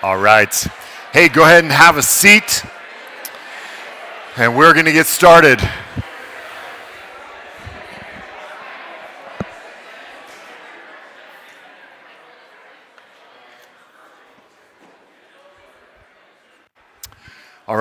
All right. Hey, go ahead and have a seat. And we're going to get started.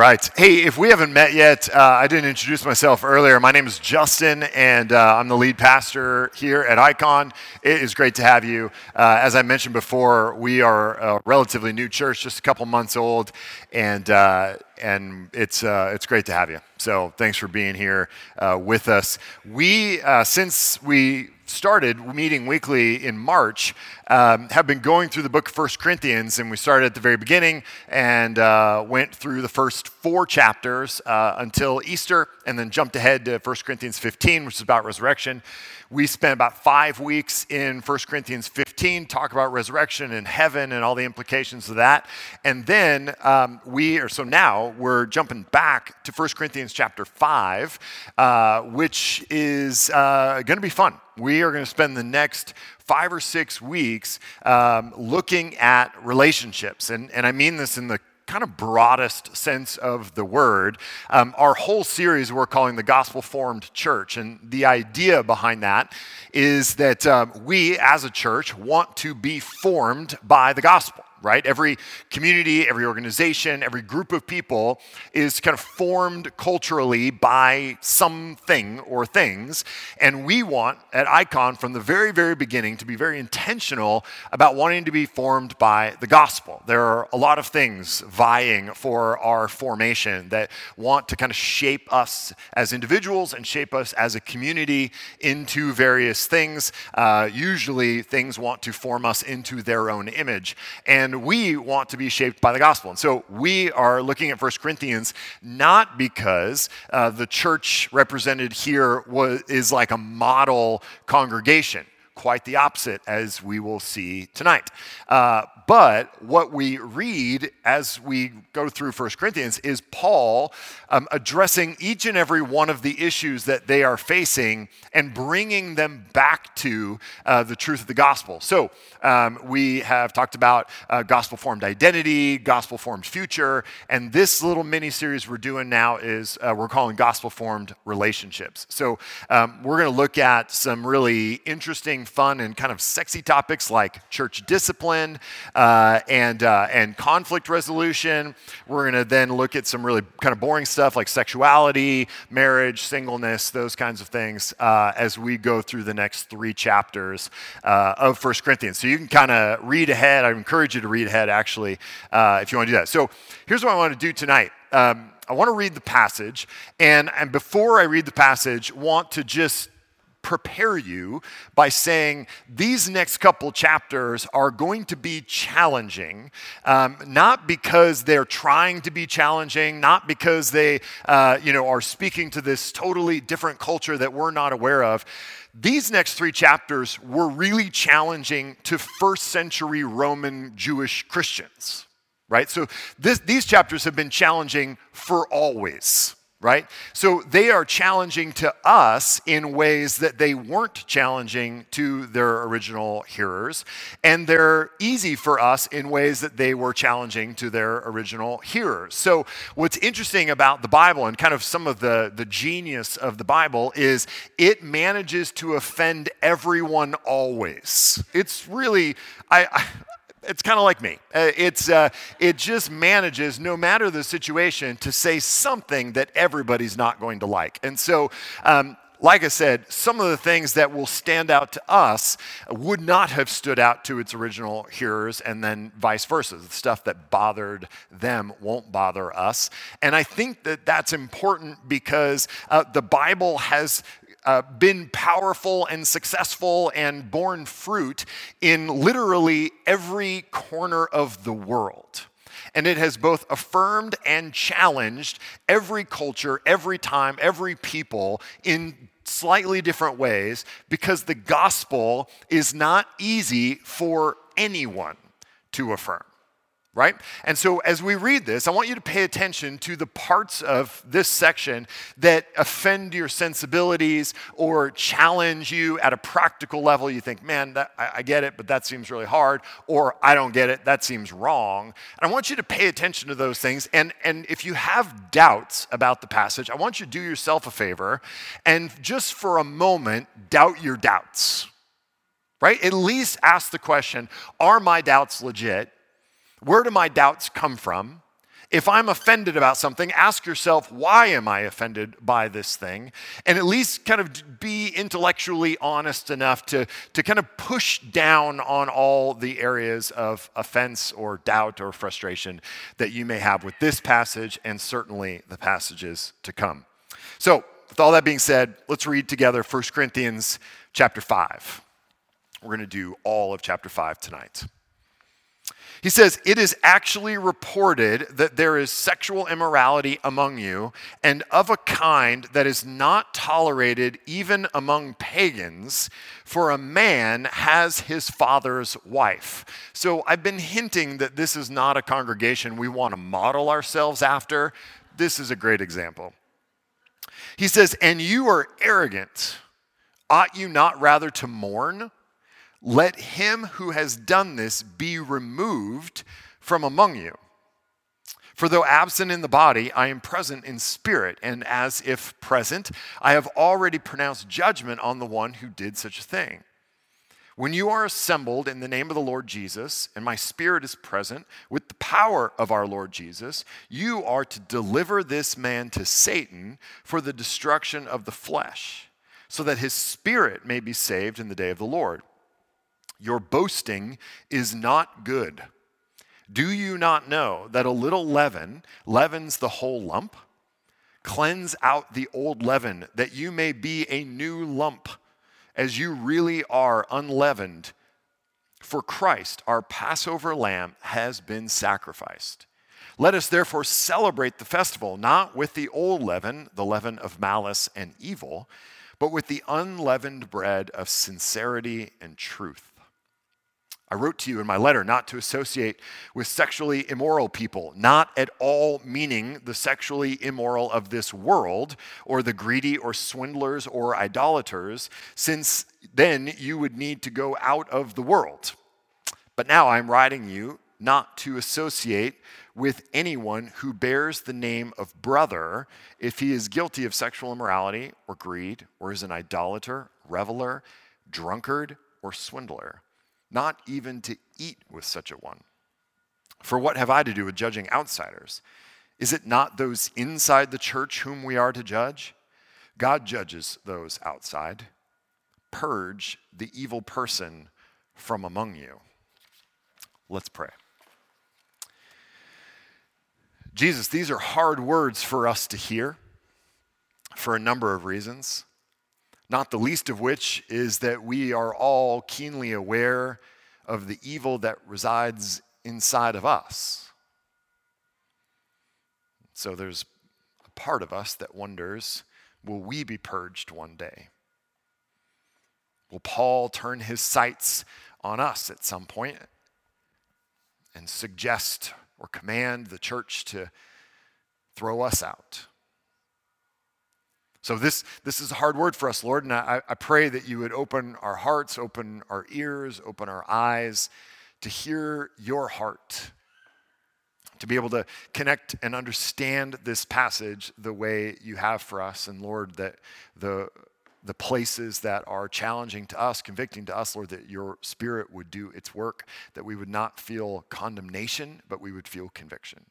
Right. Hey, if we haven't met yet, uh, I didn't introduce myself earlier. My name is Justin, and uh, I'm the lead pastor here at Icon. It is great to have you. Uh, as I mentioned before, we are a relatively new church, just a couple months old, and uh, and it's uh, it's great to have you. So thanks for being here uh, with us. We since we started meeting weekly in March, um, have been going through the book of First Corinthians, and we started at the very beginning and uh, went through the first four chapters uh, until Easter, and then jumped ahead to First Corinthians 15, which is about resurrection. We spent about five weeks in 1 Corinthians 15, talk about resurrection and heaven and all the implications of that. And then um, we are, so now we're jumping back to 1 Corinthians chapter 5, uh, which is uh, going to be fun. We are going to spend the next five or six weeks um, looking at relationships. And, and I mean this in the kind of broadest sense of the word. Um, our whole series we're calling the Gospel Formed Church. And the idea behind that is that um, we as a church want to be formed by the gospel right? Every community, every organization, every group of people is kind of formed culturally by something or things. And we want at Icon from the very, very beginning to be very intentional about wanting to be formed by the gospel. There are a lot of things vying for our formation that want to kind of shape us as individuals and shape us as a community into various things. Uh, usually, things want to form us into their own image. And and we want to be shaped by the gospel. And so we are looking at 1 Corinthians not because uh, the church represented here was, is like a model congregation quite the opposite, as we will see tonight. Uh, but what we read as we go through 1 Corinthians is Paul um, addressing each and every one of the issues that they are facing and bringing them back to uh, the truth of the gospel. So um, we have talked about uh, gospel formed identity, gospel formed future, and this little mini series we're doing now is uh, we're calling gospel formed relationships. So um, we're going to look at some really interesting fun and kind of sexy topics like church discipline uh, and, uh, and conflict resolution. We're going to then look at some really kind of boring stuff like sexuality, marriage, singleness, those kinds of things uh, as we go through the next three chapters uh, of First Corinthians. So you can kind of read ahead. I encourage you to read ahead, actually, uh, if you want to do that. So here's what I want to do tonight. Um, I want to read the passage, and, and before I read the passage, want to just prepare you by saying these next couple chapters are going to be challenging, um, not because they're trying to be challenging, not because they, uh, you know, are speaking to this totally different culture that we're not aware of. These next three chapters were really challenging to first century Roman Jewish Christians, right? So this, these chapters have been challenging for always right? So they are challenging to us in ways that they weren't challenging to their original hearers. And they're easy for us in ways that they were challenging to their original hearers. So what's interesting about the Bible and kind of some of the, the genius of the Bible is it manages to offend everyone always. It's really, I, I it's kind of like me. Uh, it's, uh, it just manages, no matter the situation, to say something that everybody's not going to like. And so, um, like I said, some of the things that will stand out to us would not have stood out to its original hearers, and then vice versa. The stuff that bothered them won't bother us. And I think that that's important because uh, the Bible has uh, been powerful and successful and borne fruit in literally every corner of the world. And it has both affirmed and challenged every culture, every time, every people in slightly different ways because the gospel is not easy for anyone to affirm right? And so as we read this, I want you to pay attention to the parts of this section that offend your sensibilities or challenge you at a practical level. You think, man, that, I, I get it, but that seems really hard, or I don't get it, that seems wrong. And I want you to pay attention to those things. And, and if you have doubts about the passage, I want you to do yourself a favor and just for a moment, doubt your doubts. Right? At least ask the question Are my doubts legit? Where do my doubts come from? If I'm offended about something, ask yourself, why am I offended by this thing? And at least kind of be intellectually honest enough to, to kind of push down on all the areas of offense or doubt or frustration that you may have with this passage and certainly the passages to come. So, with all that being said, let's read together 1 Corinthians chapter 5. We're going to do all of chapter 5 tonight. He says, It is actually reported that there is sexual immorality among you, and of a kind that is not tolerated even among pagans, for a man has his father's wife. So I've been hinting that this is not a congregation we want to model ourselves after. This is a great example. He says, And you are arrogant. Ought you not rather to mourn? Let him who has done this be removed from among you. For though absent in the body, I am present in spirit, and as if present, I have already pronounced judgment on the one who did such a thing. When you are assembled in the name of the Lord Jesus, and my spirit is present with the power of our Lord Jesus, you are to deliver this man to Satan for the destruction of the flesh, so that his spirit may be saved in the day of the Lord. Your boasting is not good. Do you not know that a little leaven leavens the whole lump? Cleanse out the old leaven, that you may be a new lump, as you really are unleavened. For Christ, our Passover lamb, has been sacrificed. Let us therefore celebrate the festival, not with the old leaven, the leaven of malice and evil, but with the unleavened bread of sincerity and truth. I wrote to you in my letter not to associate with sexually immoral people, not at all meaning the sexually immoral of this world, or the greedy, or swindlers, or idolaters, since then you would need to go out of the world. But now I'm writing you not to associate with anyone who bears the name of brother if he is guilty of sexual immorality, or greed, or is an idolater, reveler, drunkard, or swindler not even to eat with such a one. For what have I to do with judging outsiders? Is it not those inside the church whom we are to judge? God judges those outside. Purge the evil person from among you. Let's pray. Jesus, these are hard words for us to hear for a number of reasons not the least of which is that we are all keenly aware of the evil that resides inside of us. So there's a part of us that wonders will we be purged one day? Will Paul turn his sights on us at some point and suggest or command the church to throw us out? So, this, this is a hard word for us, Lord, and I, I pray that you would open our hearts, open our ears, open our eyes to hear your heart, to be able to connect and understand this passage the way you have for us. And, Lord, that the, the places that are challenging to us, convicting to us, Lord, that your spirit would do its work, that we would not feel condemnation, but we would feel conviction.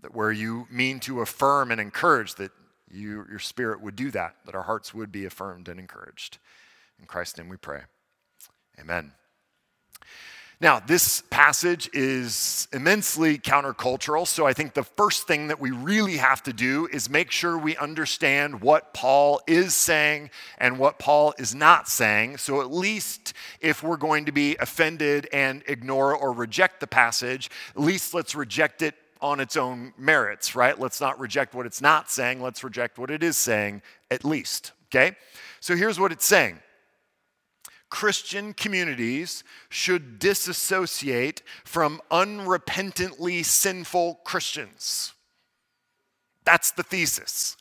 That where you mean to affirm and encourage, that you, your spirit would do that, that our hearts would be affirmed and encouraged. In Christ's name we pray. Amen. Now, this passage is immensely countercultural, so I think the first thing that we really have to do is make sure we understand what Paul is saying and what Paul is not saying. So, at least if we're going to be offended and ignore or reject the passage, at least let's reject it on its own merits, right? Let's not reject what it's not saying. Let's reject what it is saying, at least. Okay? So here's what it's saying Christian communities should disassociate from unrepentantly sinful Christians. That's the thesis.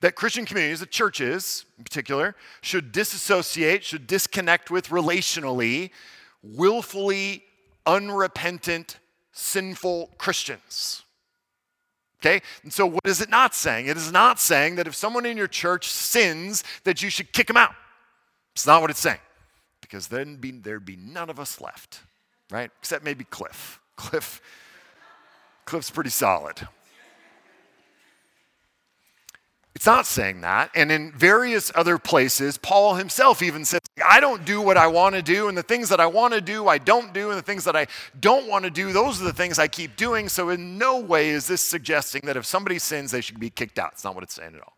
That Christian communities, the churches in particular, should disassociate, should disconnect with relationally willfully unrepentant, sinful Christians. Okay? And so, what is it not saying? It is not saying that if someone in your church sins, that you should kick them out. It's not what it's saying because then be, there'd be none of us left, right? Except maybe Cliff. Cliff, Cliff's pretty solid. It's not saying that. And in various other places, Paul himself even says, I don't do what I want to do, and the things that I want to do, I don't do, and the things that I don't want to do, those are the things I keep doing. So, in no way is this suggesting that if somebody sins, they should be kicked out. It's not what it's saying at all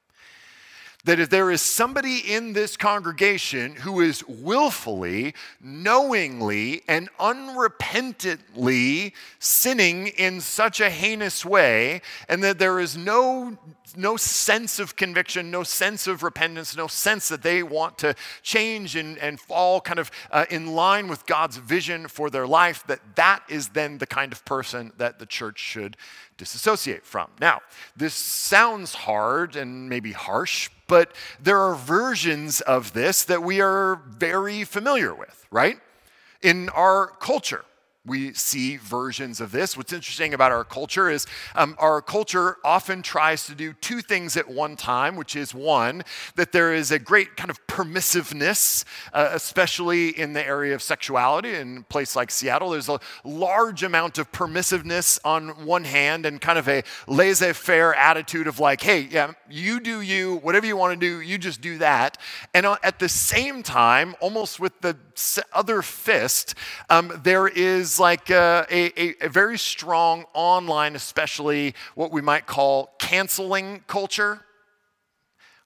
that if there is somebody in this congregation who is willfully, knowingly, and unrepentantly sinning in such a heinous way, and that there is no, no sense of conviction, no sense of repentance, no sense that they want to change and, and fall kind of uh, in line with God's vision for their life, that that is then the kind of person that the church should disassociate from. Now, this sounds hard and maybe harsh, but there are versions of this that we are very familiar with, right? In our culture we see versions of this. What's interesting about our culture is um, our culture often tries to do two things at one time, which is one, that there is a great kind of permissiveness, uh, especially in the area of sexuality. In a place like Seattle, there's a large amount of permissiveness on one hand and kind of a laissez faire attitude of like, hey, yeah, you do you, whatever you want to do, you just do that. And uh, at the same time, almost with the other fist, um, there is like a, a, a very strong online, especially what we might call canceling culture.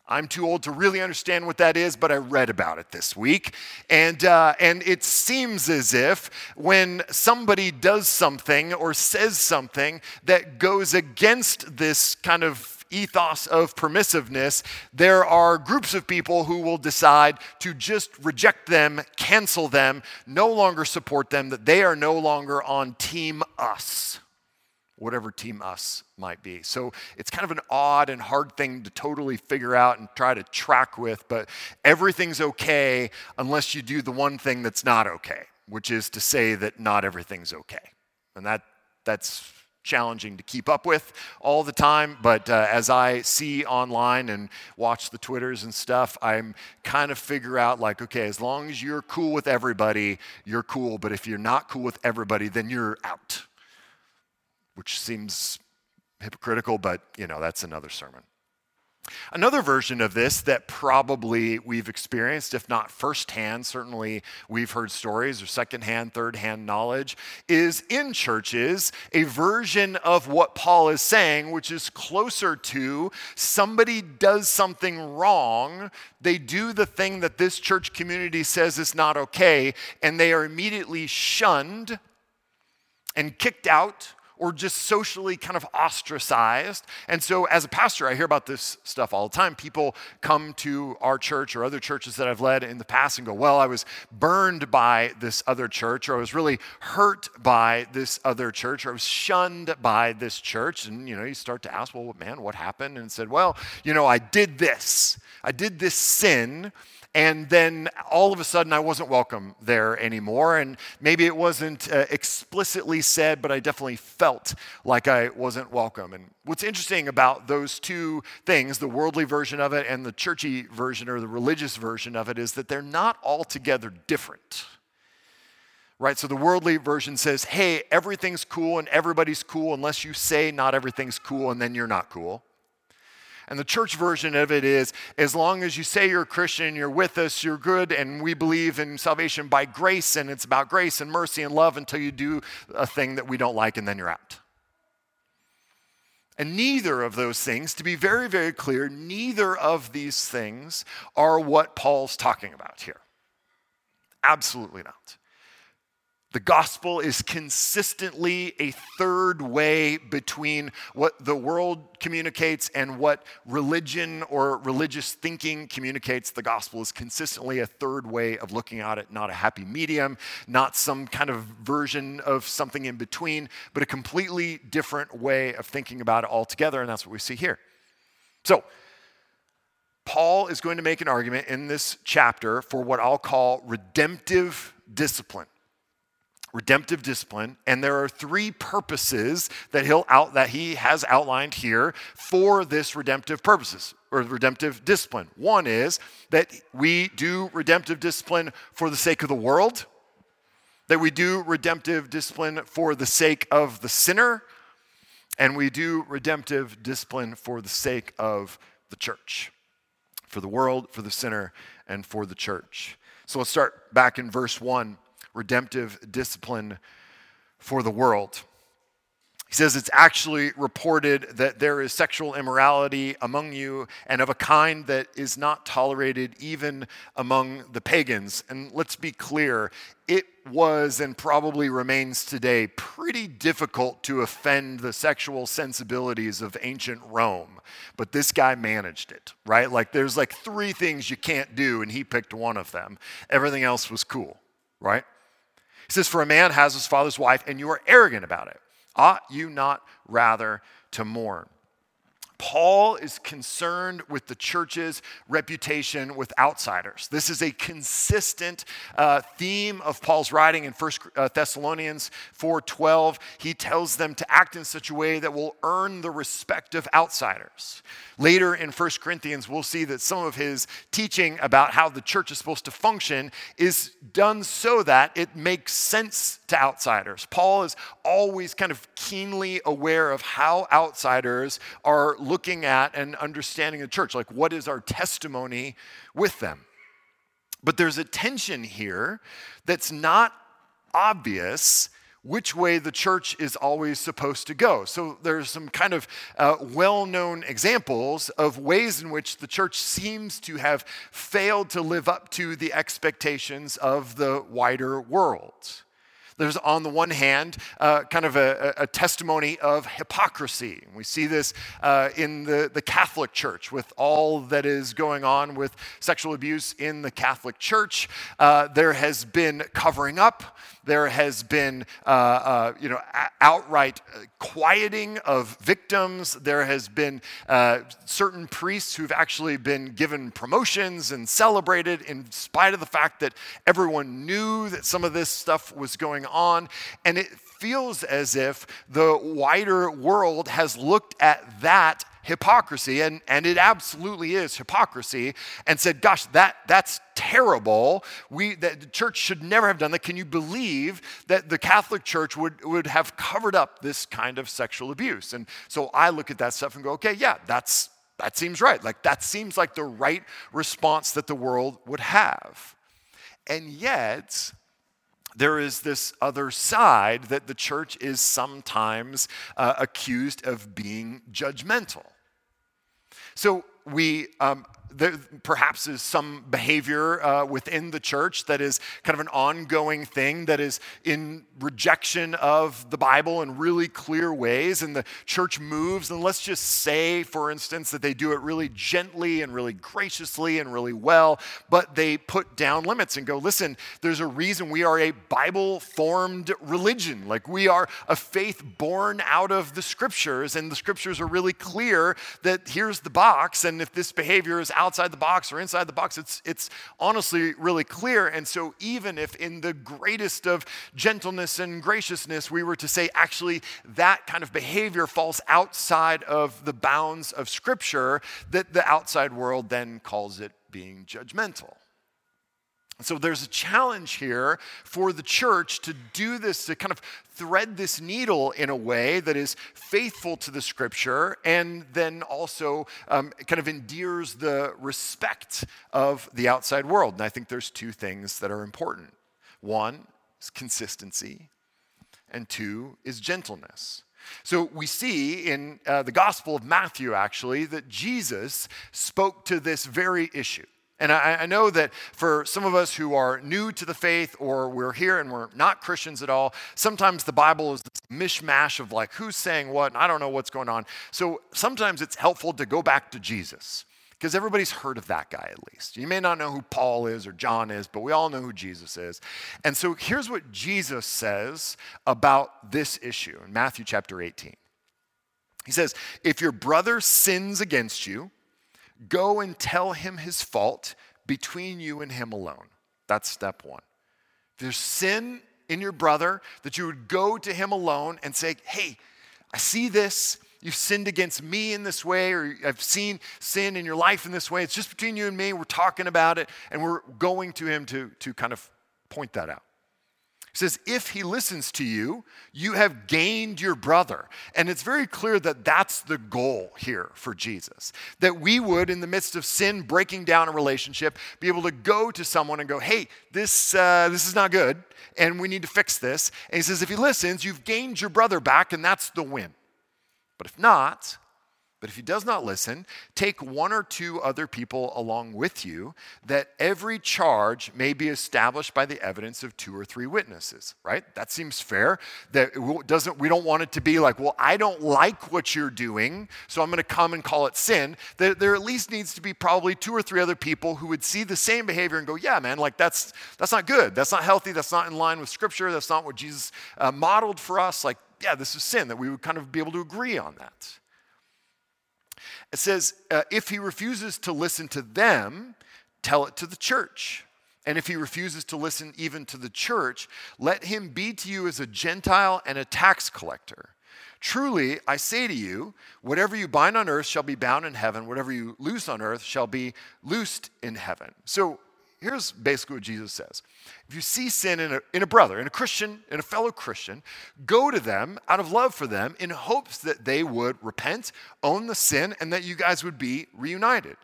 I'm too old to really understand what that is, but I read about it this week. And, uh, and it seems as if when somebody does something or says something that goes against this kind of ethos of permissiveness, there are groups of people who will decide to just reject them, cancel them, no longer support them, that they are no longer on team us, whatever team us might be. So it's kind of an odd and hard thing to totally figure out and try to track with, but everything's okay unless you do the one thing that's not okay, which is to say that not everything's okay. And that that's challenging to keep up with all the time, but uh, as I see online and watch the Twitters and stuff, I'm kind of figure out like, okay, as long as you're cool with everybody, you're cool, but if you're not cool with everybody, then you're out, which seems hypocritical, but you know, that's another sermon. Another version of this that probably we've experienced, if not firsthand, certainly we've heard stories or secondhand, thirdhand knowledge, is in churches a version of what Paul is saying, which is closer to somebody does something wrong, they do the thing that this church community says is not okay, and they are immediately shunned and kicked out or just socially kind of ostracized. And so, as a pastor, I hear about this stuff all the time. People come to our church or other churches that I've led in the past and go, Well, I was burned by this other church, or I was really hurt by this other church, or I was shunned by this church. And, you know, you start to ask, Well, man, what happened? And said, Well, you know, I did this. I did this sin and then all of a sudden, I wasn't welcome there anymore. And maybe it wasn't uh, explicitly said, but I definitely felt like I wasn't welcome. And what's interesting about those two things, the worldly version of it and the churchy version or the religious version of it, is that they're not altogether different right? So the worldly version says, hey, everything's cool and everybody's cool unless you say not everything's cool and then you're not cool. And the church version of it is as long as you say you're a Christian, you're with us, you're good, and we believe in salvation by grace, and it's about grace and mercy and love until you do a thing that we don't like, and then you're out. And neither of those things, to be very, very clear, neither of these things are what Paul's talking about here. Absolutely not. The gospel is consistently a third way between what the world communicates and what religion or religious thinking communicates. The gospel is consistently a third way of looking at it, not a happy medium, not some kind of version of something in between, but a completely different way of thinking about it altogether. And that's what we see here. So, Paul is going to make an argument in this chapter for what I'll call redemptive discipline redemptive discipline and there are three purposes that he'll out that he has outlined here for this redemptive purposes or redemptive discipline. One is that we do redemptive discipline for the sake of the world that we do redemptive discipline for the sake of the sinner and we do redemptive discipline for the sake of the church for the world for the sinner and for the church. So let's start back in verse 1 redemptive discipline for the world. He says it's actually reported that there is sexual immorality among you and of a kind that is not tolerated even among the pagans. And let's be clear, it was and probably remains today pretty difficult to offend the sexual sensibilities of ancient Rome. But this guy managed it, right? Like there's like three things you can't do, and he picked one of them. Everything else was cool, right? He says, For a man has his father's wife, and you are arrogant about it. Ought you not rather to mourn? Paul is concerned with the church's reputation with outsiders. This is a consistent uh, theme of Paul's writing in 1 uh, Thessalonians 4:12. He tells them to act in such a way that will earn the respect of outsiders. Later in 1 Corinthians, we'll see that some of his teaching about how the church is supposed to function is done so that it makes sense to outsiders. Paul is always kind of keenly aware of how outsiders are looking at and understanding the church. Like, what is our testimony with them? But there's a tension here that's not obvious which way the church is always supposed to go. So there's some kind of uh, well known examples of ways in which the church seems to have failed to live up to the expectations of the wider world. There's, on the one hand, uh, kind of a, a, testimony of hypocrisy. We see this uh, in the, the Catholic Church with all that is going on with sexual abuse in the Catholic Church. Uh, there has been covering up. There has been, uh, uh, you know, outright quieting of victims. There has been uh, certain priests who've actually been given promotions and celebrated in spite of the fact that everyone knew that some of this stuff was going on. And it feels as if the wider world has looked at that hypocrisy, and, and it absolutely is hypocrisy, and said, Gosh, that, that's terrible. We, that the church should never have done that. Can you believe that the Catholic Church would, would have covered up this kind of sexual abuse? And so I look at that stuff and go, Okay, yeah, that's, that seems right. Like, that seems like the right response that the world would have. And yet, there is this other side that the church is sometimes uh, accused of being judgmental. So we um, there perhaps is some behavior uh, within the church that is kind of an ongoing thing that is in rejection of the Bible in really clear ways, and the church moves. And let's just say, for instance, that they do it really gently and really graciously and really well, but they put down limits and go, listen, there's a reason we are a Bible formed religion. Like we are a faith born out of the scriptures, and the scriptures are really clear that here's the box, and if this behavior is outside the box or inside the box. It's, it's honestly really clear. And so, even if in the greatest of gentleness and graciousness, we were to say, actually, that kind of behavior falls outside of the bounds of Scripture, that the outside world then calls it being judgmental. So there's a challenge here for the church to do this, to kind of thread this needle in a way that is faithful to the scripture and then also um, kind of endears the respect of the outside world. And I think there's two things that are important one is consistency, and two is gentleness. So we see in uh, the Gospel of Matthew, actually, that Jesus spoke to this very issue. And I, I, know that for some of us who are new to the faith or we're here and we're not Christians at all, sometimes the Bible is this mishmash of like who's saying what, and I don't know what's going on. So sometimes it's helpful to go back to Jesus because everybody's heard of that guy at least. You may not know who Paul is or John is, but we all know who Jesus is. And so here's what Jesus says about this issue in Matthew chapter 18. He says, If your brother sins against you, go and tell him his fault between you and him alone. That's step one. If there's sin in your brother, that you would go to him alone and say, Hey, I see this you've sinned against me in this way, or I've seen sin in your life in this way. It's just between you and me. We're talking about it, and we're going to him to, to kind of point that out. He says, if he listens to you, you have gained your brother. And it's very clear that that's the goal here for Jesus. That we would, in the midst of sin breaking down a relationship, be able to go to someone and go, hey, this, uh, this is not good, and we need to fix this. And he says, if he listens, you've gained your brother back, and that's the win. But if not, but if he does not listen, take one or two other people along with you, that every charge may be established by the evidence of two or three witnesses. Right? That seems fair. That doesn't. We don't want it to be like, well, I don't like what you're doing, so I'm going to come and call it sin. That there at least needs to be probably two or three other people who would see the same behavior and go, yeah, man, like that's that's not good. That's not healthy. That's not in line with Scripture. That's not what Jesus uh, modeled for us. Like yeah, this is sin, that we would kind of be able to agree on that. It says, uh, if he refuses to listen to them, tell it to the church. And if he refuses to listen even to the church, let him be to you as a Gentile and a tax collector. Truly, I say to you, whatever you bind on earth shall be bound in heaven, whatever you loose on earth shall be loosed in heaven. So, here's basically what Jesus says. If you see sin in a, in a brother, in a Christian, in a fellow Christian, go to them out of love for them in hopes that they would repent, own the sin, and that you guys would be reunited.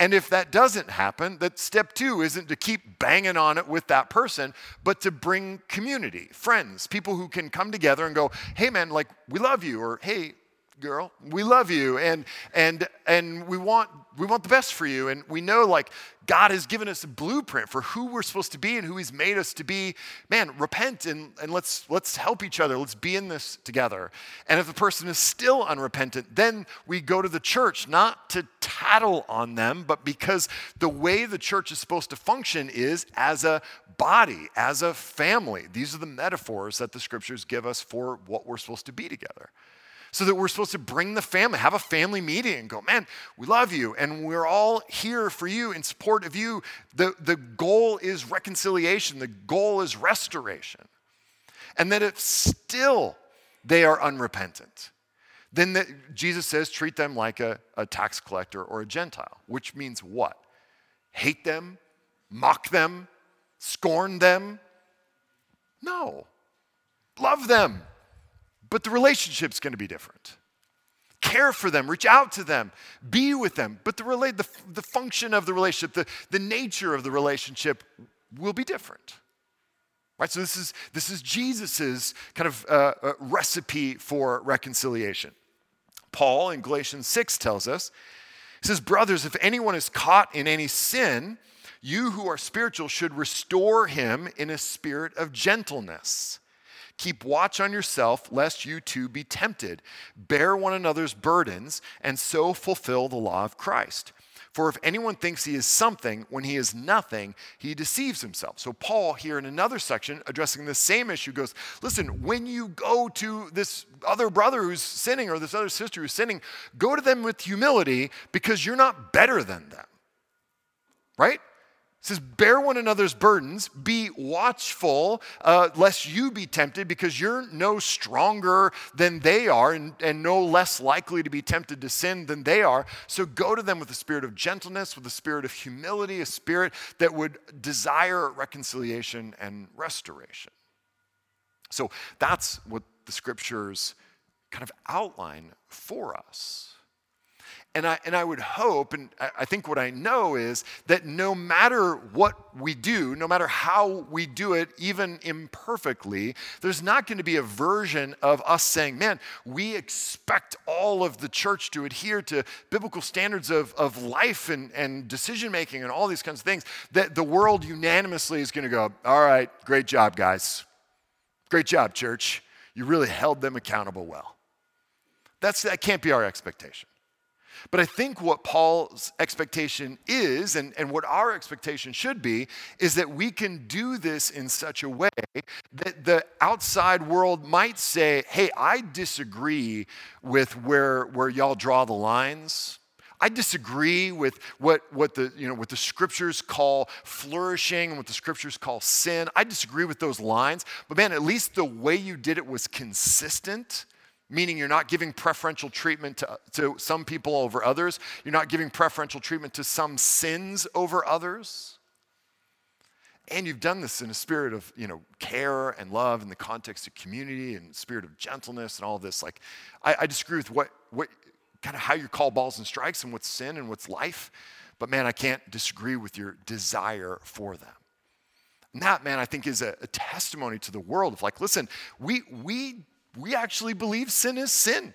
And if that doesn't happen, that step two isn't to keep banging on it with that person, but to bring community, friends, people who can come together and go, hey man, like we love you, or hey, girl we love you and and and we want we want the best for you. And we know like god has given us a blueprint for who we're supposed to be and who he's made us to be. Man repent and and let's let's help each other. Let's be in this together. And if the person is still unrepentant then we go to the church not to tattle on them but because the way the church is supposed to function is as a body as a family. These are the metaphors that the scriptures give us for what we're supposed to be together so that we're supposed to bring the family, have a family meeting and go, man, we love you and we're all here for you in support of you. The, the goal is reconciliation, the goal is restoration. And that if still they are unrepentant, then the, Jesus says treat them like a, a tax collector or a Gentile, which means what? Hate them, mock them, scorn them? No. Love them but the relationship's going to be different. Care for them, reach out to them, be with them, but the, the, the function of the relationship, the, the nature of the relationship will be different. Right, so this is this is Jesus's kind of uh, uh, recipe for reconciliation. Paul in Galatians 6 tells us, he says, Brothers, if anyone is caught in any sin, you who are spiritual should restore him in a spirit of gentleness. Keep watch on yourself, lest you too be tempted. Bear one another's burdens, and so fulfill the law of Christ. For if anyone thinks he is something when he is nothing, he deceives himself. So, Paul, here in another section, addressing the same issue, goes Listen, when you go to this other brother who's sinning or this other sister who's sinning, go to them with humility because you're not better than them. Right? It says, bear one another's burdens, be watchful, uh, lest you be tempted, because you're no stronger than they are and, and no less likely to be tempted to sin than they are. So go to them with a spirit of gentleness, with a spirit of humility, a spirit that would desire reconciliation and restoration. So that's what the scriptures kind of outline for us. And I, and I would hope, and I think what I know is that no matter what we do, no matter how we do it, even imperfectly, there's not going to be a version of us saying, man, we expect all of the church to adhere to biblical standards of, of life and, and decision making and all these kinds of things, that the world unanimously is going to go, all right, great job, guys. Great job, church. You really held them accountable well. That's, that can't be our expectation. But I think what Paul's expectation is, and, and what our expectation should be, is that we can do this in such a way that the outside world might say, hey, I disagree with where, where y'all draw the lines. I disagree with what, what, the, you know, what the scriptures call flourishing and what the scriptures call sin. I disagree with those lines. But man, at least the way you did it was consistent meaning you're not giving preferential treatment to, to some people over others. You're not giving preferential treatment to some sins over others. And you've done this in a spirit of, you know, care and love in the context of community and spirit of gentleness and all this. Like, I, I disagree with what, what kind of how you call balls and strikes and what's sin and what's life. But man, I can't disagree with your desire for them. And that, man, I think is a, a testimony to the world of like, listen, we, we we actually believe sin is sin.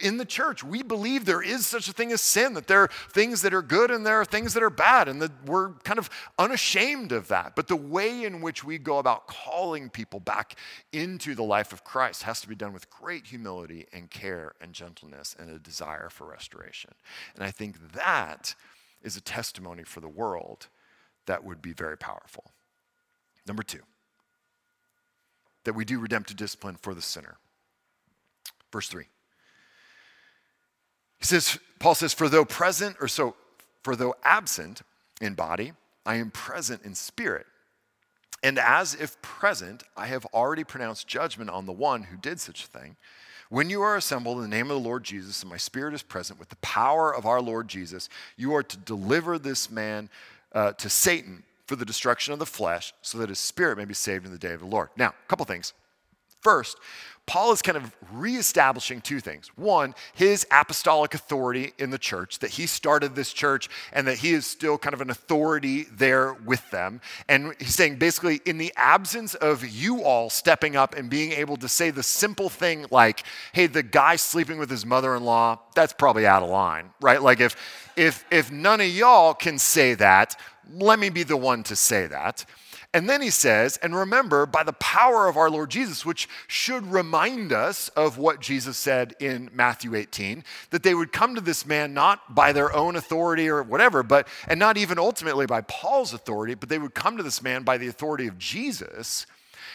In the church, we believe there is such a thing as sin, that there are things that are good and there are things that are bad, and that we're kind of unashamed of that. But the way in which we go about calling people back into the life of Christ has to be done with great humility and care and gentleness and a desire for restoration. And I think that is a testimony for the world that would be very powerful. Number two that we do redemptive discipline for the sinner. Verse 3. He says, Paul says, For though present, or so, for though absent in body, I am present in spirit. And as if present, I have already pronounced judgment on the one who did such a thing. When you are assembled in the name of the Lord Jesus, and my spirit is present with the power of our Lord Jesus, you are to deliver this man uh, to Satan for the destruction of the flesh, so that his spirit may be saved in the day of the Lord. Now, a couple things. First, Paul is kind of reestablishing two things. One, his apostolic authority in the church, that he started this church and that he is still kind of an authority there with them. And he's saying basically, in the absence of you all stepping up and being able to say the simple thing like, hey, the guy sleeping with his mother in law, that's probably out of line, right? Like if, if, if none of y'all can say that, let me be the one to say that. And then he says, and remember, by the power of our Lord Jesus, which should remind us of what Jesus said in Matthew 18, that they would come to this man not by their own authority or whatever, but, and not even ultimately by Paul's authority, but they would come to this man by the authority of Jesus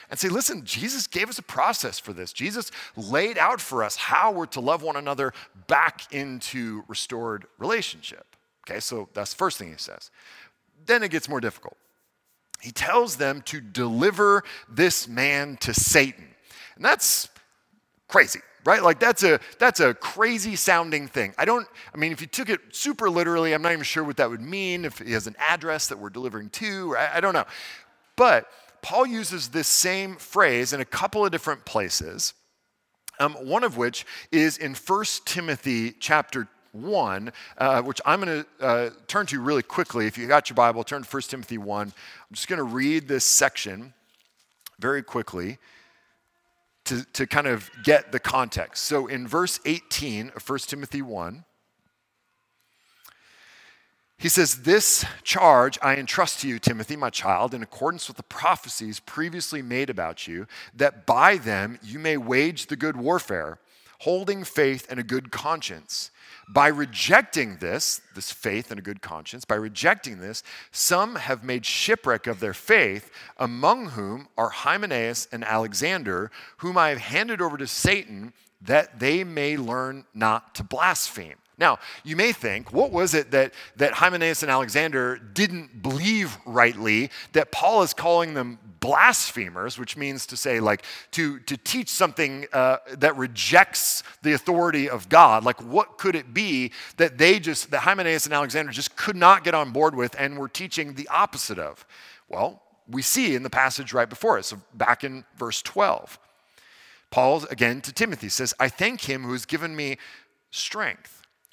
and say, listen, Jesus gave us a process for this. Jesus laid out for us how we're to love one another back into restored relationship. Okay, so that's the first thing he says. Then it gets more difficult he tells them to deliver this man to Satan. And that's crazy, right? Like that's a that's a crazy sounding thing. I don't I mean if you took it super literally, I'm not even sure what that would mean if he has an address that we're delivering to, I, I don't know. But Paul uses this same phrase in a couple of different places. Um, one of which is in 1 Timothy chapter 1, uh, which I'm going to uh, turn to really quickly. If you got your Bible, turn to 1 Timothy 1. I'm just going to read this section very quickly to, to kind of get the context. So in verse 18 of 1 Timothy 1, he says, This charge I entrust to you, Timothy, my child, in accordance with the prophecies previously made about you, that by them you may wage the good warfare, holding faith and a good conscience. By rejecting this, this faith and a good conscience, by rejecting this, some have made shipwreck of their faith, among whom are Hymenaeus and Alexander, whom I have handed over to Satan that they may learn not to blaspheme. Now, you may think, what was it that, that Hymenaeus and Alexander didn't believe rightly that Paul is calling them blasphemers, which means to say, like, to, to teach something uh, that rejects the authority of God? Like, what could it be that they just, that Hymenaeus and Alexander just could not get on board with and were teaching the opposite of? Well, we see in the passage right before us, back in verse 12. Paul, again to Timothy, says, I thank him who has given me strength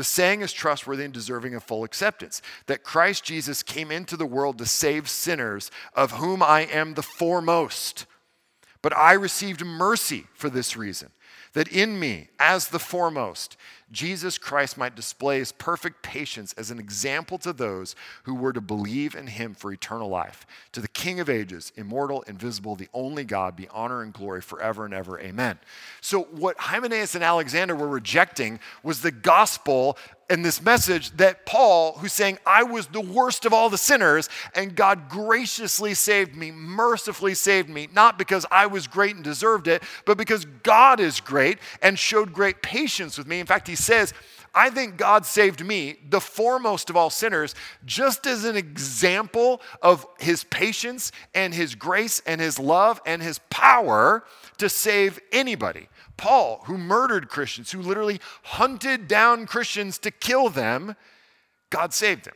The saying is trustworthy and deserving of full acceptance that Christ Jesus came into the world to save sinners, of whom I am the foremost. But I received mercy for this reason, that in me, as the foremost, Jesus Christ might display his perfect patience as an example to those who were to believe in him for eternal life. To the King of ages, immortal, invisible, the only God, be honor and glory forever and ever. Amen. So, what Hymenaeus and Alexander were rejecting was the gospel and this message that Paul, who's saying, I was the worst of all the sinners, and God graciously saved me, mercifully saved me, not because I was great and deserved it, but because God is great and showed great patience with me. In fact, he says, I think God saved me, the foremost of all sinners, just as an example of his patience and his grace and his love and his power to save anybody. Paul, who murdered Christians, who literally hunted down Christians to kill them, God saved him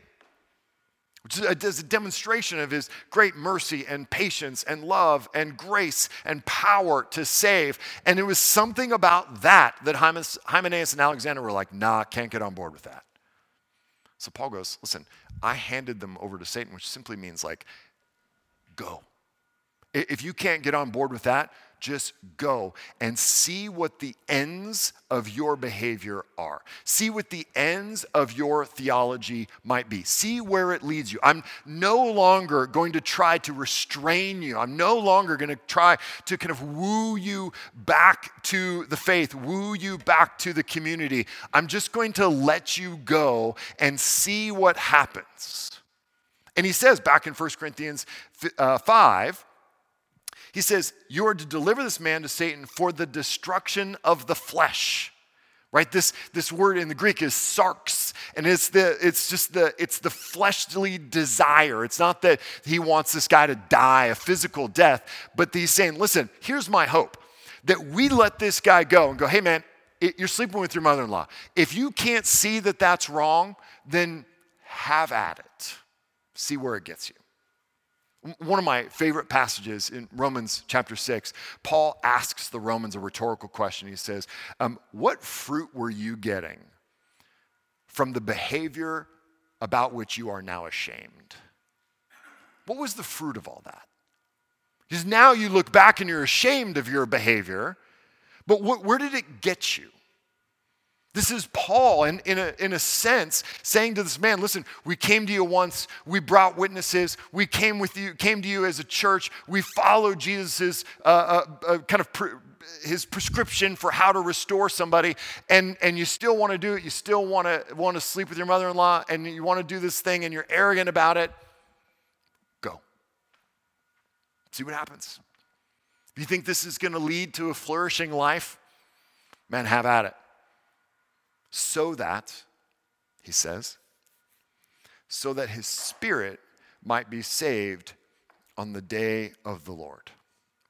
which is a demonstration of his great mercy and patience and love and grace and power to save. And it was something about that that Hymenaeus and Alexander were like, nah, can't get on board with that. So Paul goes, listen, I handed them over to Satan, which simply means like, go. If you can't get on board with that, just go and see what the ends of your behavior are. See what the ends of your theology might be. See where it leads you. I'm no longer going to try to restrain you. I'm no longer going to try to kind of woo you back to the faith, woo you back to the community. I'm just going to let you go and see what happens. And he says back in 1 Corinthians uh, 5, he says, You are to deliver this man to Satan for the destruction of the flesh. Right? This, this word in the Greek is sarx, and it's the it's just the it's the fleshly desire. It's not that he wants this guy to die a physical death, but he's saying, listen, here's my hope that we let this guy go and go, hey man, it, you're sleeping with your mother-in-law. If you can't see that that's wrong, then have at it. See where it gets you. One of my favorite passages in Romans chapter 6, Paul asks the Romans a rhetorical question. He says, um, What fruit were you getting from the behavior about which you are now ashamed? What was the fruit of all that? Because now you look back and you're ashamed of your behavior, but where did it get you? This is Paul, in, in, a, in a sense, saying to this man, listen, we came to you once, we brought witnesses, we came with you, came to you as a church, we followed Jesus' uh, uh, uh, kind of pre- his prescription for how to restore somebody, and, and you still want to do it, you still want to want to sleep with your mother-in-law, and you want to do this thing, and you're arrogant about it, go. See what happens. If you think this is going to lead to a flourishing life, man, have at it so that, he says, so that his spirit might be saved on the day of the Lord.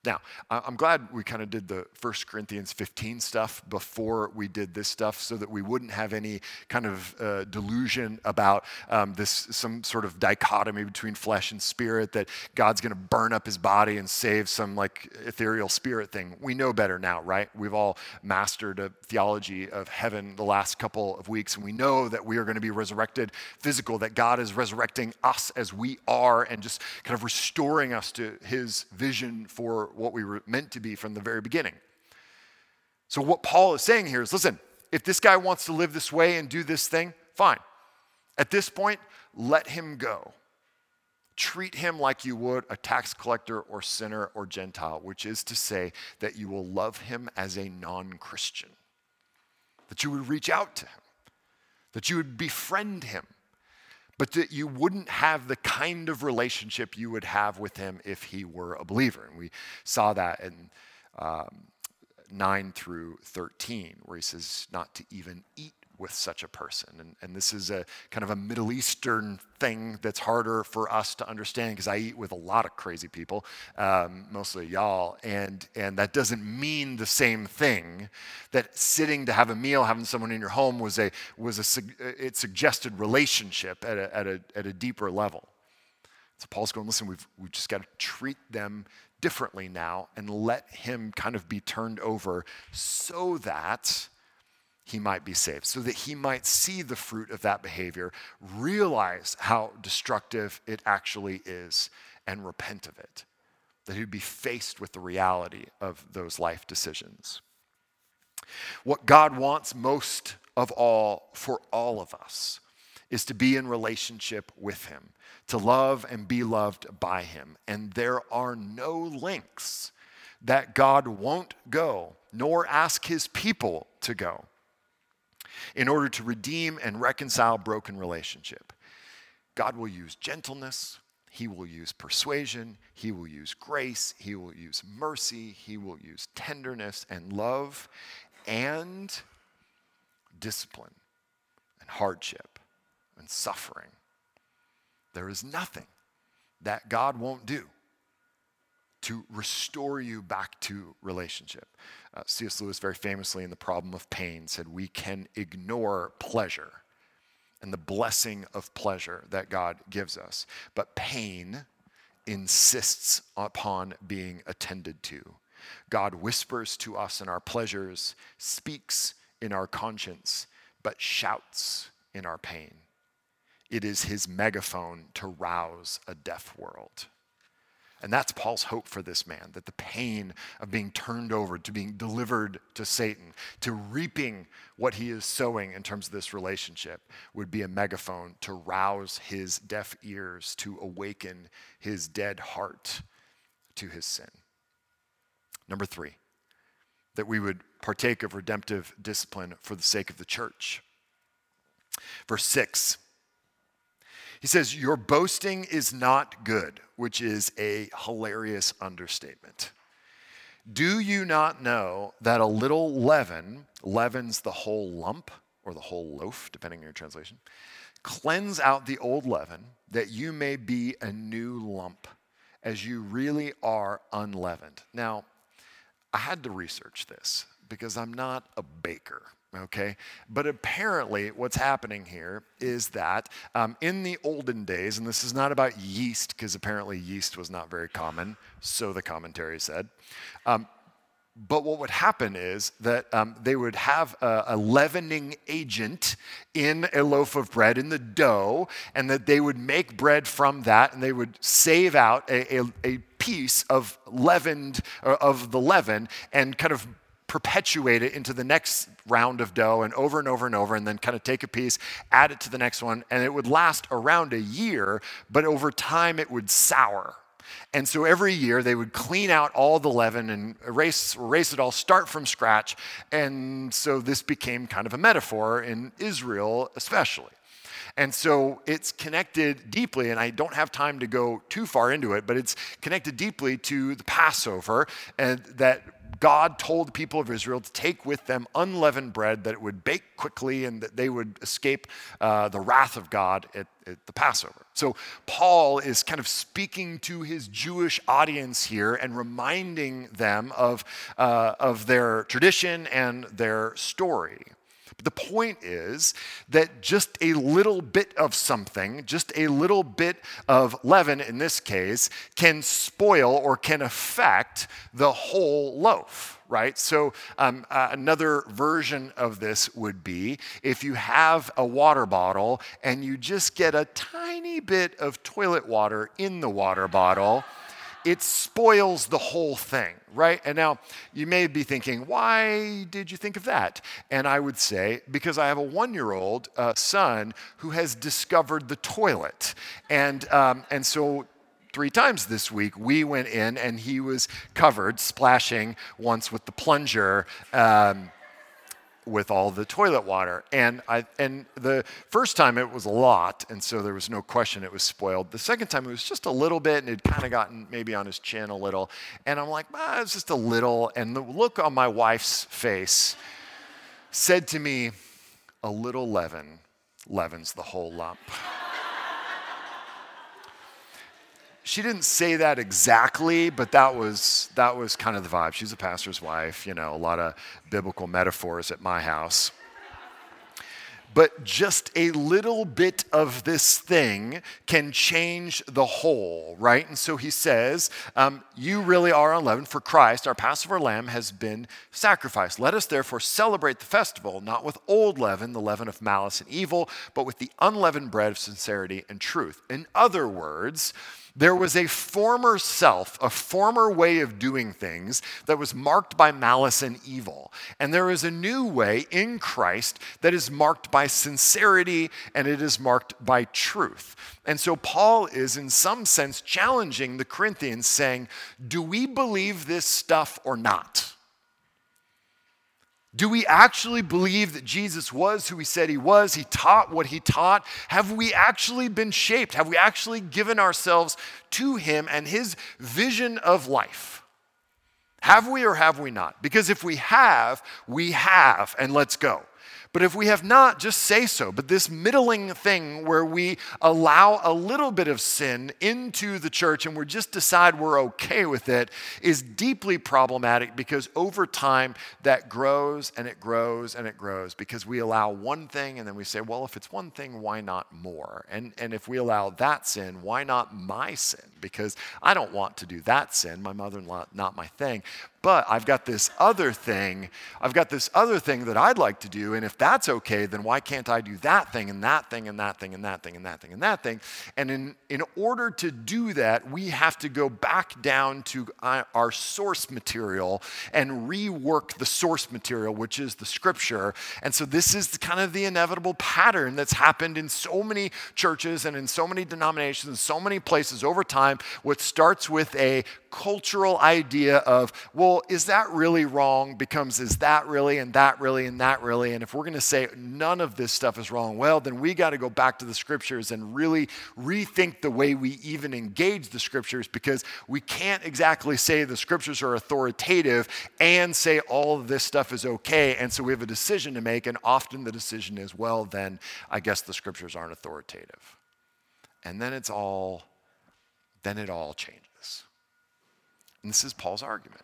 Now, I'm glad we kind of did the 1 Corinthians 15 stuff before we did this stuff so that we wouldn't have any kind of uh, delusion about um, this, some sort of dichotomy between flesh and spirit, that God's going to burn up his body and save some like ethereal spirit thing. We know better now, right? We've all mastered a theology of heaven the last couple of weeks, and we know that we are going to be resurrected physical, that God is resurrecting us as we are and just kind of restoring us to his vision for what we were meant to be from the very beginning. So, what Paul is saying here is listen, if this guy wants to live this way and do this thing, fine. At this point, let him go. Treat him like you would a tax collector or sinner or Gentile, which is to say that you will love him as a non Christian, that you would reach out to him, that you would befriend him, but that you wouldn't have the kind of relationship you would have with him if he were a believer. And we saw that in um, 9 through 13, where he says not to even eat with such a person. And, and this is a kind of a Middle Eastern thing that's harder for us to understand because I eat with a lot of crazy people, um, mostly y'all, and, and that doesn't mean the same thing. That sitting to have a meal, having someone in your home was a, was a, it suggested relationship at a, at a, at a deeper level. So Paul's going, listen, we've, we've just got to treat them differently now and let him kind of be turned over so that he might be saved, so that he might see the fruit of that behavior, realize how destructive it actually is, and repent of it. That he'd be faced with the reality of those life decisions. What God wants most of all for all of us is to be in relationship with him, to love and be loved by him. And there are no links that God won't go, nor ask his people to go in order to redeem and reconcile broken relationship. God will use gentleness, he will use persuasion, he will use grace, he will use mercy, he will use tenderness and love and discipline and hardship and suffering. There is nothing that God won't do to restore you back to relationship. Uh, C.S. Lewis, very famously in The Problem of Pain, said, We can ignore pleasure and the blessing of pleasure that God gives us, but pain insists upon being attended to. God whispers to us in our pleasures, speaks in our conscience, but shouts in our pain. It is his megaphone to rouse a deaf world. And that's Paul's hope for this man that the pain of being turned over, to being delivered to Satan, to reaping what he is sowing in terms of this relationship would be a megaphone to rouse his deaf ears, to awaken his dead heart to his sin. Number three, that we would partake of redemptive discipline for the sake of the church. Verse 6 he says, Your boasting is not good, which is a hilarious understatement. Do you not know that a little leaven leavens the whole lump or the whole loaf, depending on your translation? Cleanse out the old leaven that you may be a new lump as you really are unleavened. Now, I had to research this because I'm not a baker okay? But apparently, what's happening here is that um, in the olden days, and this is not about yeast, because apparently yeast was not very common, so the commentary said. Um, but what would happen is that um, they would have a, a, leavening agent in a loaf of bread, in the dough, and that they would make bread from that, and they would save out a, a, a piece of leavened, uh, of the leaven, and kind of perpetuate it into the next round of dough and over and over and over, and then kind of take a piece, add it to the next one, and it would last around a year, but over time it would sour. And so every year they would clean out all the leaven and erase, erase it all, start from scratch. And so this became kind of a metaphor in Israel, especially. And so it's connected deeply, and I don't have time to go too far into it, but it's connected deeply to the Passover, and that God told the people of Israel to take with them unleavened bread, that it would bake quickly and that they would escape uh, the wrath of God at, at the Passover. So, Paul is kind of speaking to his Jewish audience here and reminding them of, uh, of their tradition and their story. But the point is that just a little bit of something, just a little bit of leaven in this case, can spoil or can affect the whole loaf right? So, um, uh, another version of this would be if you have a water bottle and you just get a tiny bit of toilet water in the water bottle it spoils the whole thing, right? And now you may be thinking, why did you think of that? And I would say, because I have a one year old uh, son who has discovered the toilet. And, um, and so three times this week, we went in and he was covered, splashing once with the plunger. Um, with all the toilet water. And, I, and the first time it was a lot, and so there was no question it was spoiled. The second time it was just a little bit, and it kind of gotten maybe on his chin a little. And I'm like, ah, it's just a little. And the look on my wife's face said to me, a little leaven leavens the whole lump. She didn't say that exactly, but that was that was kind of the vibe. She's a pastor's wife, you know, a lot of biblical metaphors at my house. But just a little bit of this thing can change the whole, right? And so he says, um, You really are unleavened, for Christ, our Passover lamb, has been sacrificed. Let us therefore celebrate the festival, not with old leaven, the leaven of malice and evil, but with the unleavened bread of sincerity and truth. In other words, there was a former self, a former way of doing things that was marked by malice and evil. And there is a new way in Christ that is marked by sincerity and it is marked by truth. And so Paul is, in some sense, challenging the Corinthians, saying, Do we believe this stuff or not? Do we actually believe that Jesus was who he said he was? He taught what he taught. Have we actually been shaped? Have we actually given ourselves to him and his vision of life? Have we or have we not? Because if we have, we have, and let's go. But if we have not, just say so. But this middling thing where we allow a little bit of sin into the church and we just decide we're okay with it is deeply problematic because over time that grows and it grows and it grows because we allow one thing and then we say, well, if it's one thing, why not more? And, and if we allow that sin, why not my sin? Because I don't want to do that sin. My mother in law, not my thing but I've got this other thing. I've got this other thing that I'd like to do. And if that's okay, then why can't I do that thing and that thing and that thing and that thing and that thing and that thing? And in, in order to do that, we have to go back down to uh, our source material and rework the source material, which is the scripture. And so this is kind of the inevitable pattern that's happened in so many churches and in so many denominations, and so many places over time. What starts with a cultural idea of, well, is that really wrong? becomes, is that really, and that really, and that really? And if we're going to say none of this stuff is wrong, well, then we got to go back to the scriptures and really rethink the way we even engage the scriptures because we can't exactly say the scriptures are authoritative and say all of this stuff is okay. And so we have a decision to make, and often the decision is, well, then I guess the scriptures aren't authoritative. And then it's all, then it all changes. And this is Paul's argument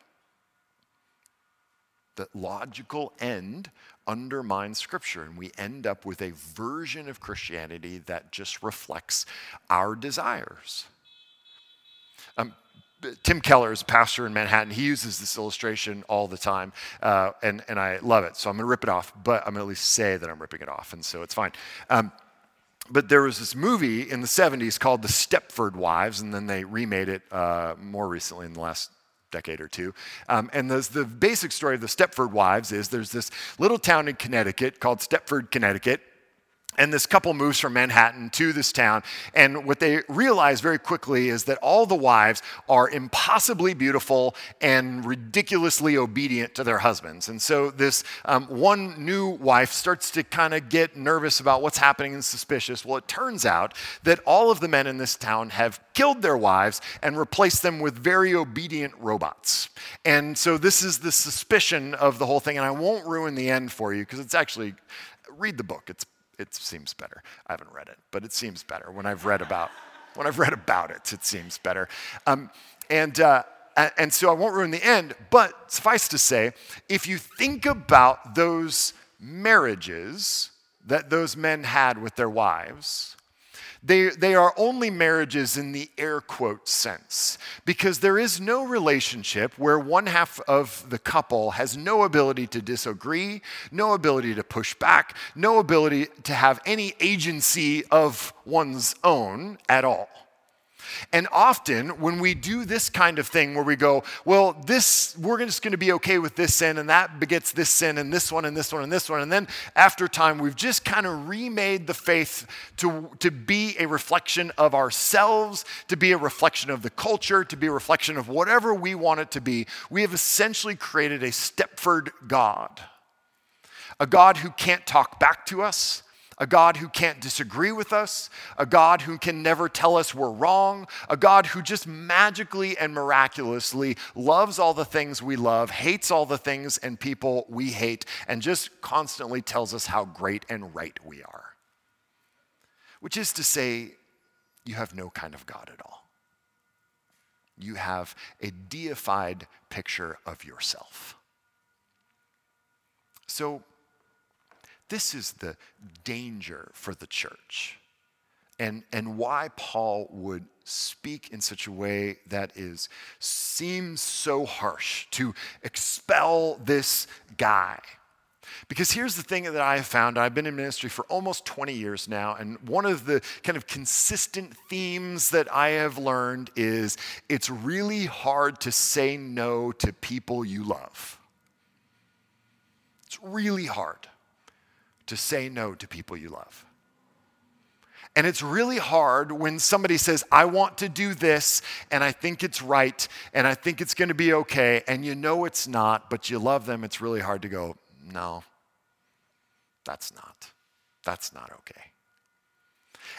that logical end undermines Scripture, and we end up with a version of Christianity that just reflects our desires. Um, Tim Keller is a pastor in Manhattan. He uses this illustration all the time, uh, and, and I love it. So I'm going to rip it off, but I'm going to at least say that I'm ripping it off, and so it's fine. Um, but there was this movie in the 70s called The Stepford Wives, and then they remade it uh, more recently in the last decade or two. Um, and the, the basic story of the Stepford Wives is there's this little town in Connecticut called Stepford, Connecticut, and this couple moves from Manhattan to this town. And what they realize very quickly is that all the wives are impossibly beautiful and ridiculously obedient to their husbands. And so this um, one new wife starts to kind of get nervous about what's happening and suspicious. Well, it turns out that all of the men in this town have killed their wives and replaced them with very obedient robots. And so this is the suspicion of the whole thing. And I won't ruin the end for you because it's actually, read the book. It's it seems better. I haven't read it, but it seems better when I've read about when I've read about it. It seems better, um, and. Uh, and so I won't ruin the end, but suffice to say, if you think about those marriages that those men had with their wives, they, they are only marriages in the air quote sense because there is no relationship where one half of the couple has no ability to disagree, no ability to push back, no ability to have any agency of one's own at all. And often when we do this kind of thing where we go, well, this, we're just going to be okay with this sin and that begets this sin and this one and this one and this one. And then after time, we've just kind of remade the faith to, to be a reflection of ourselves, to be a reflection of the culture, to be a reflection of whatever we want it to be. We have essentially created a Stepford God, a God who can't talk back to us a God who can't disagree with us, a God who can never tell us we're wrong, a God who just magically and miraculously loves all the things we love, hates all the things and people we hate, and just constantly tells us how great and right we are. Which is to say, you have no kind of God at all. You have a deified picture of yourself. So, this is the danger for the church and, and why Paul would speak in such a way that is seems so harsh to expel this guy. Because here's the thing that I have found I've been in ministry for almost 20 years now, and one of the kind of consistent themes that I have learned is it's really hard to say no to people you love. It's really hard to say no to people you love. And it's really hard when somebody says, I want to do this, and I think it's right, and I think it's to be okay, and you know it's not, but you love them. It's really hard to go, no, that's not. That's not okay.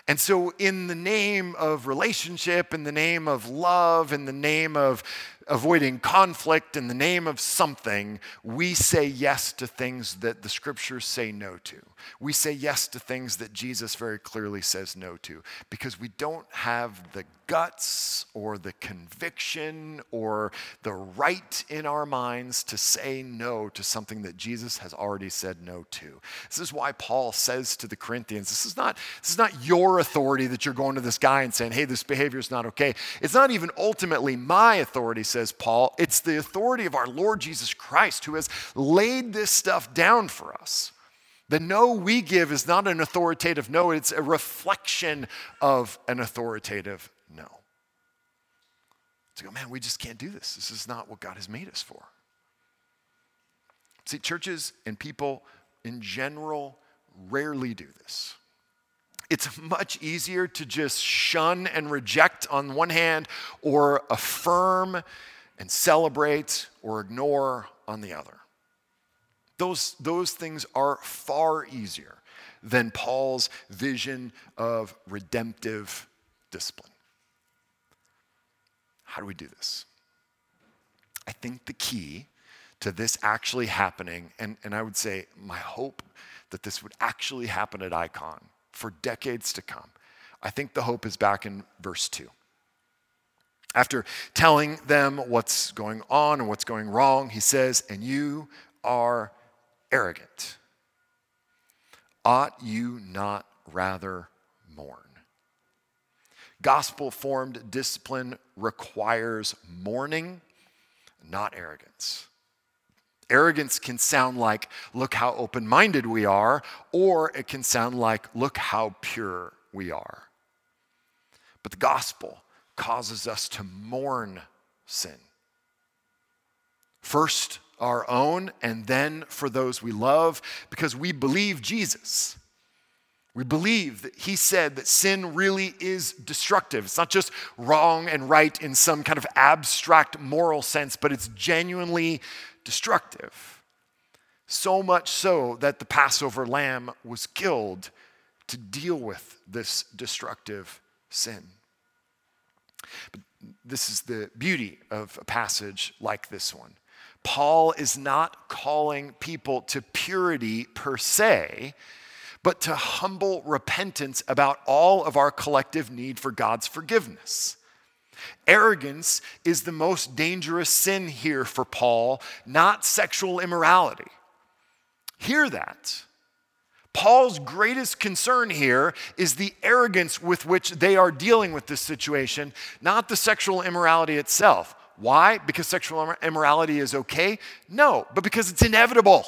And so, in the name of relationship, in the name of love, in the name of avoiding conflict in the name of something, we say yes to things that the scriptures say no to. We say yes to things that Jesus very clearly says no to because we don't have the guts or the conviction or the right in our minds to say no to something that Jesus has already said no to. This is why Paul says to the Corinthians, this is not, this is not your authority that you're going to this guy and saying, hey, this behavior is not okay. It's not even ultimately my authority, says Paul. It's the authority of our Lord Jesus Christ who has laid this stuff down for us. The no we give is not an authoritative no, it's a reflection of an authoritative no. To go, man, we just can't do this. This is not what God has made us for. See, churches and people in general rarely do this. It's much easier to just shun and reject on one hand or affirm and celebrate or ignore on the other. Those, those things are far easier than Paul's vision of redemptive discipline. How do we do this? I think the key to this actually happening, and, and I would say my hope that this would actually happen at Icon for decades to come, I think the hope is back in verse 2. After telling them what's going on and what's going wrong, he says, And you are arrogant. Ought you not rather mourn? Gospel formed discipline requires mourning, not arrogance. Arrogance can sound like, look how open minded we are, or it can sound like, look how pure we are. But the gospel causes us to mourn sin. First, our own, and then for those we love, because we believe Jesus. We believe that he said that sin really is destructive. It's not just wrong and right in some kind of abstract moral sense, but it's genuinely destructive. So much so that the Passover lamb was killed to deal with this destructive sin. But this is the beauty of a passage like this one. Paul is not calling people to purity per se but to humble repentance about all of our collective need for God's forgiveness. Arrogance is the most dangerous sin here for Paul, not sexual immorality. Hear that. Paul's greatest concern here is the arrogance with which they are dealing with this situation, not the sexual immorality itself. Why? Because sexual immorality is okay? No, but because it's inevitable.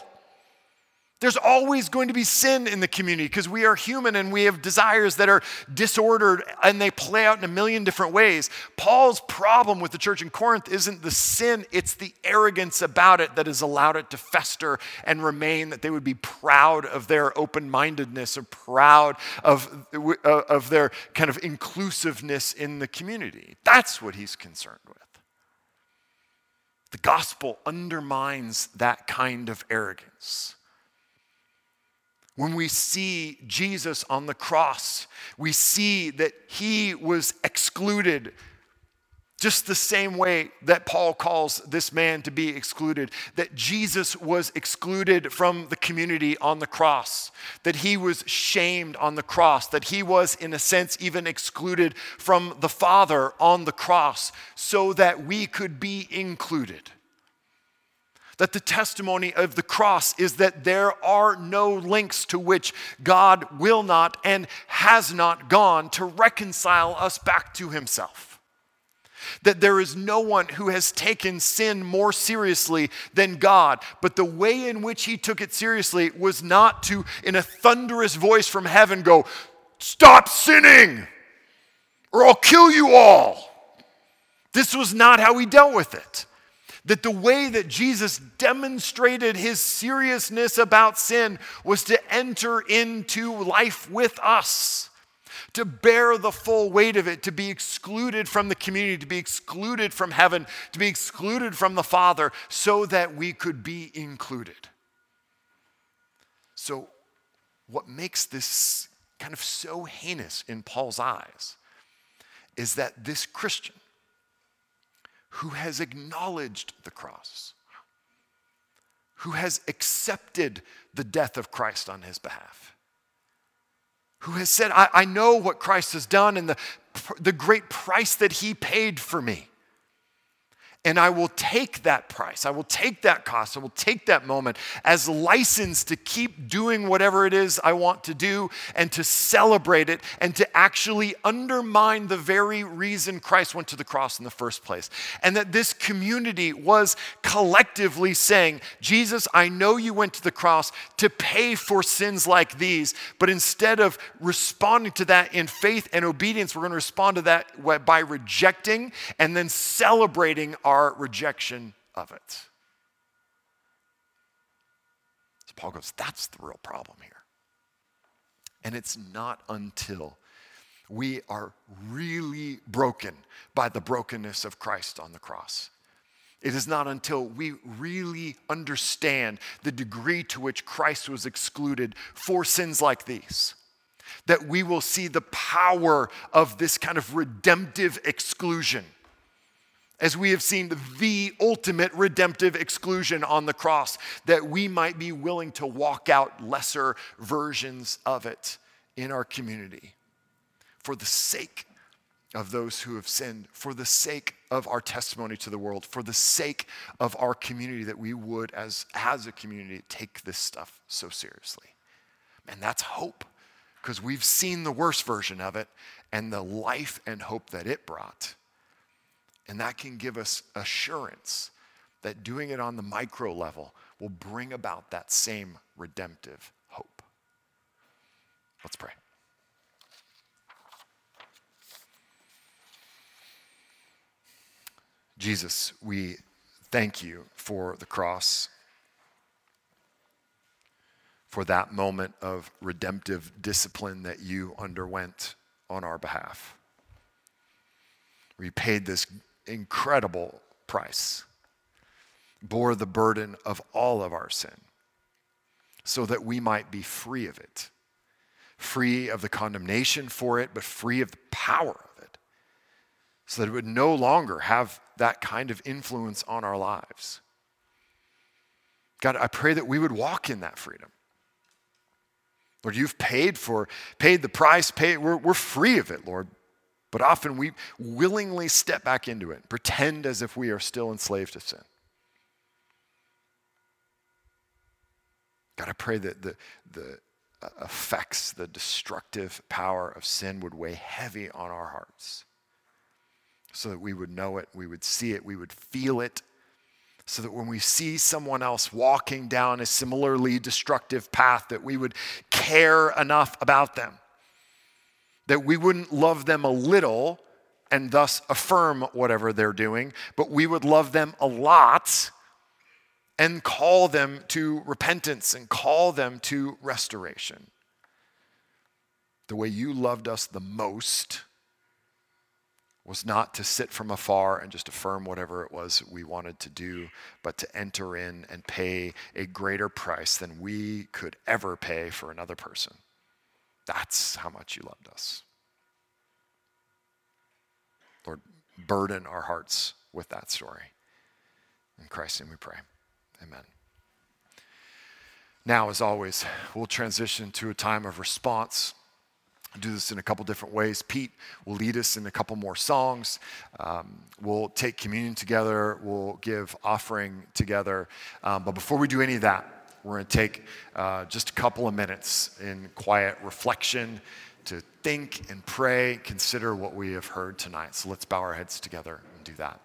There's always going to be sin in the community because we are human and we have desires that are disordered and they play out in a million different ways. Paul's problem with the church in Corinth isn't the sin, it's the arrogance about it that has allowed it to fester and remain, that they would be proud of their open mindedness or proud of, uh, of their kind of inclusiveness in the community. That's what he's concerned with. The gospel undermines that kind of arrogance. When we see Jesus on the cross, we see that he was excluded just the same way that Paul calls this man to be excluded, that Jesus was excluded from the community on the cross, that he was shamed on the cross, that he was, in a sense, even excluded from the Father on the cross, so that we could be included. That the testimony of the cross is that there are no links to which God will not and has not gone to reconcile us back to himself that there is no one who has taken sin more seriously than God. But the way in which he took it seriously was not to, in a thunderous voice from heaven, go, Stop sinning, or I'll kill you all. This was not how he dealt with it. That the way that Jesus demonstrated his seriousness about sin was to enter into life with us to bear the full weight of it, to be excluded from the community, to be excluded from heaven, to be excluded from the Father, so that we could be included. So, what makes this kind of so heinous in Paul's eyes is that this Christian who has acknowledged the cross, who has accepted the death of Christ on his behalf, who has said, I, I know what Christ has done and the, the great price that he paid for me. And I will take that price, I will take that cost, I will take that moment as license to keep doing whatever it is I want to do and to celebrate it and to actually undermine the very reason Christ went to the cross in the first place. And that this community was collectively saying, Jesus, I know you went to the cross to pay for sins like these, but instead of responding to that in faith and obedience, we're going to respond to that by rejecting and then celebrating our our rejection of it. So Paul goes, that's the real problem here. And it's not until we are really broken by the brokenness of Christ on the cross. It is not until we really understand the degree to which Christ was excluded for sins like these that we will see the power of this kind of redemptive exclusion as we have seen the ultimate redemptive exclusion on the cross, that we might be willing to walk out lesser versions of it in our community for the sake of those who have sinned, for the sake of our testimony to the world, for the sake of our community, that we would, as, as a community, take this stuff so seriously. And that's hope, because we've seen the worst version of it and the life and hope that it brought. And that can give us assurance that doing it on the micro level will bring about that same redemptive hope. Let's pray. Jesus, we thank you for the cross, for that moment of redemptive discipline that you underwent on our behalf. We paid this incredible price, bore the burden of all of our sin, so that we might be free of it, free of the condemnation for it, but free of the power of it, so that it would no longer have that kind of influence on our lives. God, I pray that we would walk in that freedom. Lord, you've paid for, paid the price, paid, we're, we're free of it, Lord. But often we willingly step back into it, pretend as if we are still enslaved to sin. God, I pray that the, the uh, effects, the destructive power of sin would weigh heavy on our hearts so that we would know it, we would see it, we would feel it, so that when we see someone else walking down a similarly destructive path, that we would care enough about them that we wouldn't love them a little and thus affirm whatever they're doing, but we would love them a lot and call them to repentance and call them to restoration. The way you loved us the most was not to sit from afar and just affirm whatever it was we wanted to do, but to enter in and pay a greater price than we could ever pay for another person. That's how much you loved us. Lord, burden our hearts with that story. In Christ's name we pray. Amen. Now, as always, we'll transition to a time of response do this in a couple different ways. Pete will lead us in a couple more songs. Um, we'll take communion together. We'll give offering together. Um, but before we do any of that, we're going to take uh, just a couple of minutes in quiet reflection to think and pray, consider what we have heard tonight. So let's bow our heads together and do that.